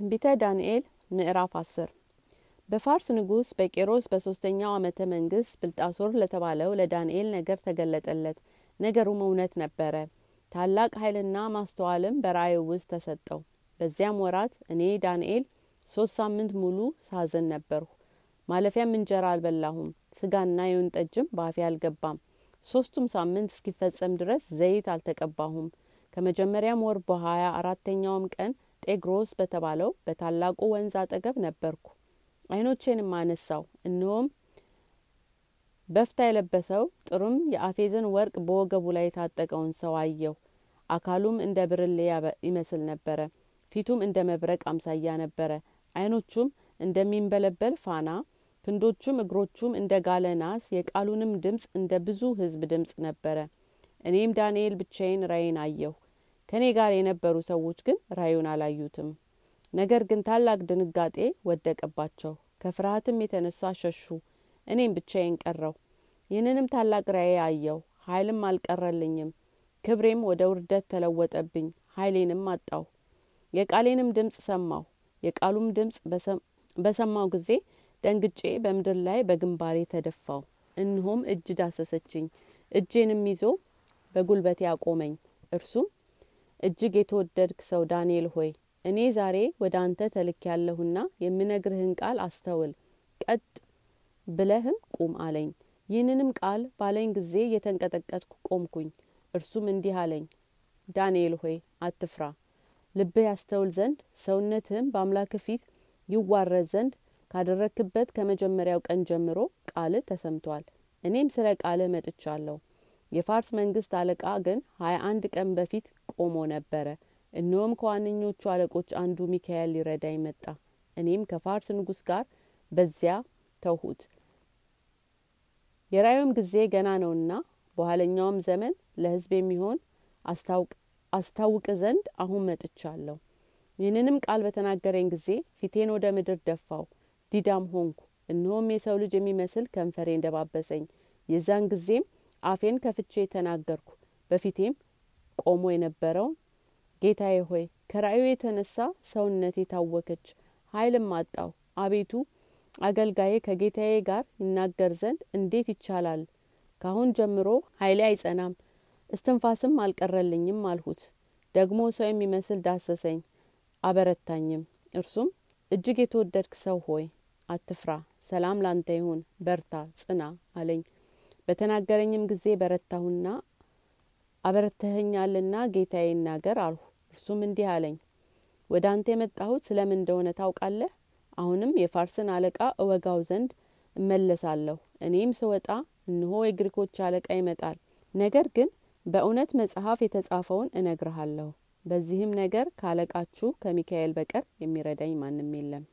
ትንቢተ ዳንኤል ምዕራፍ አስር በፋርስ ንጉስ በቄሮስ በሶስተኛው ዓመተ መንግስት ብልጣሶር ለተባለው ለዳንኤል ነገር ተገለጠለት። ነገሩም እውነት ነበረ። ታላቅ ኃይልና ማስተዋልም በራእዩ ውስጥ ተሰጠው። በዚያም ወራት እኔ ዳንኤል ሶስት ሳምንት ሙሉ ሳዝን ነበርሁ። ማለፊያም እንጀራ አልበላሁም፣ ስጋና የወይን ጠጅም በአፌ አልገባም። ሶስቱም ሳምንት እስኪፈጸም ድረስ ዘይት አልተቀባሁም። ከመጀመሪያም ወር በሀያ አራተኛውም ቀን ጤግሮስ በተባለው በታላቁ ወንዝ አጠገብ ነበርኩ። ዓይኖቼንም አነሳው፣ እነሆም በፍታ የለበሰው ጥሩም የአፌዝን ወርቅ በወገቡ ላይ የታጠቀውን ሰው አየሁ። አካሉም እንደ ብርሌ ይመስል ነበረ። ፊቱም እንደ መብረቅ አምሳያ ነበረ። ዓይኖቹም እንደሚንበለበል ፋና፣ ክንዶቹም እግሮቹም እንደ ጋለ ናስ፣ የቃሉንም ድምፅ እንደ ብዙ ሕዝብ ድምፅ ነበረ። እኔም ዳንኤል ብቻዬን ራእይን አየሁ። ከእኔ ጋር የነበሩ ሰዎች ግን ራእዩን አላዩትም። ነገር ግን ታላቅ ድንጋጤ ወደቀባቸው፣ ከፍርሃትም የተነሳ ሸሹ። እኔም ብቻዬን ቀረው። ይህንንም ታላቅ ራእይ አየሁ፣ ኃይልም አልቀረልኝም። ክብሬም ወደ ውርደት ተለወጠብኝ፣ ኃይሌንም አጣሁ። የቃሌንም ድምፅ ሰማሁ። የቃሉም ድምፅ በሰማው ጊዜ ደንግጬ በምድር ላይ በግንባሬ ተደፋው። እንሆም እጅ ዳሰሰችኝ፣ እጄንም ይዞ በጉልበቴ አቆመኝ። እርሱም እጅግ የተወደድክ ሰው ዳንኤል ሆይ እኔ ዛሬ ወደ አንተ ተልክ ያለሁና የምነግርህን ቃል አስተውል፣ ቀጥ ብለህም ቁም አለኝ። ይህንንም ቃል ባለኝ ጊዜ እየተንቀጠቀጥኩ ቆምኩኝ። እርሱም እንዲህ አለኝ፣ ዳንኤል ሆይ አትፍራ። ልብህ ያስተውል ዘንድ ሰውነትህም በአምላክ ፊት ይዋረድ ዘንድ ካደረክበት ከመጀመሪያው ቀን ጀምሮ ቃልህ ተሰምቷል። እኔም ስለ ቃልህ መጥቻለሁ። የፋርስ መንግስት አለቃ ግን ሀያ አንድ ቀን በፊት ቆሞ ነበረ። እነሆም ከዋነኞቹ አለቆች አንዱ ሚካኤል ሊረዳኝ መጣ። እኔም ከፋርስ ንጉስ ጋር በዚያ ተውሁት። የራዩም ጊዜ ገና ነውና በኋለኛውም ዘመን ለሕዝብ የሚሆን አስታውቅ ዘንድ አሁን መጥቻለሁ። ይህንንም ቃል በተናገረኝ ጊዜ ፊቴን ወደ ምድር ደፋው፣ ዲዳም ሆንኩ። እነሆም የሰው ልጅ የሚመስል ከንፈሬ እንደባበሰኝ። የዛን ጊዜም አፌን ከፍቼ ተናገርኩ። በፊቴም ቆሞ የነበረውን ጌታዬ ሆይ ከራእዩ የተነሳ ሰውነቴ ታወከች፣ ኃይልም አጣሁ። አቤቱ አገልጋዬ ከጌታዬ ጋር ይናገር ዘንድ እንዴት ይቻላል? ካሁን ጀምሮ ኃይሌ አይጸናም፣ እስትንፋስም አልቀረልኝም አልሁት። ደግሞ ሰው የሚመስል ዳሰሰኝ፣ አበረታኝም። እርሱም እጅግ የተወደድክ ሰው ሆይ አትፍራ፣ ሰላም ላንተ ይሁን፣ በርታ፣ ጽና አለኝ። በተናገረኝም ጊዜ በረታሁና አበረተኸኛልና ጌታዬ ይናገር አልሁ። እርሱም እንዲህ አለኝ፣ ወደ አንተ የመጣሁት ስለምን እንደሆነ ታውቃለህ? አሁንም የፋርስን አለቃ እወጋው ዘንድ እመለሳለሁ። እኔም ስወጣ እነሆ የግሪኮች አለቃ ይመጣል። ነገር ግን በእውነት መጽሐፍ የተጻፈውን እነግርሃለሁ። በዚህም ነገር ካለቃችሁ ከሚካኤል በቀር የሚረዳኝ ማንም የለም።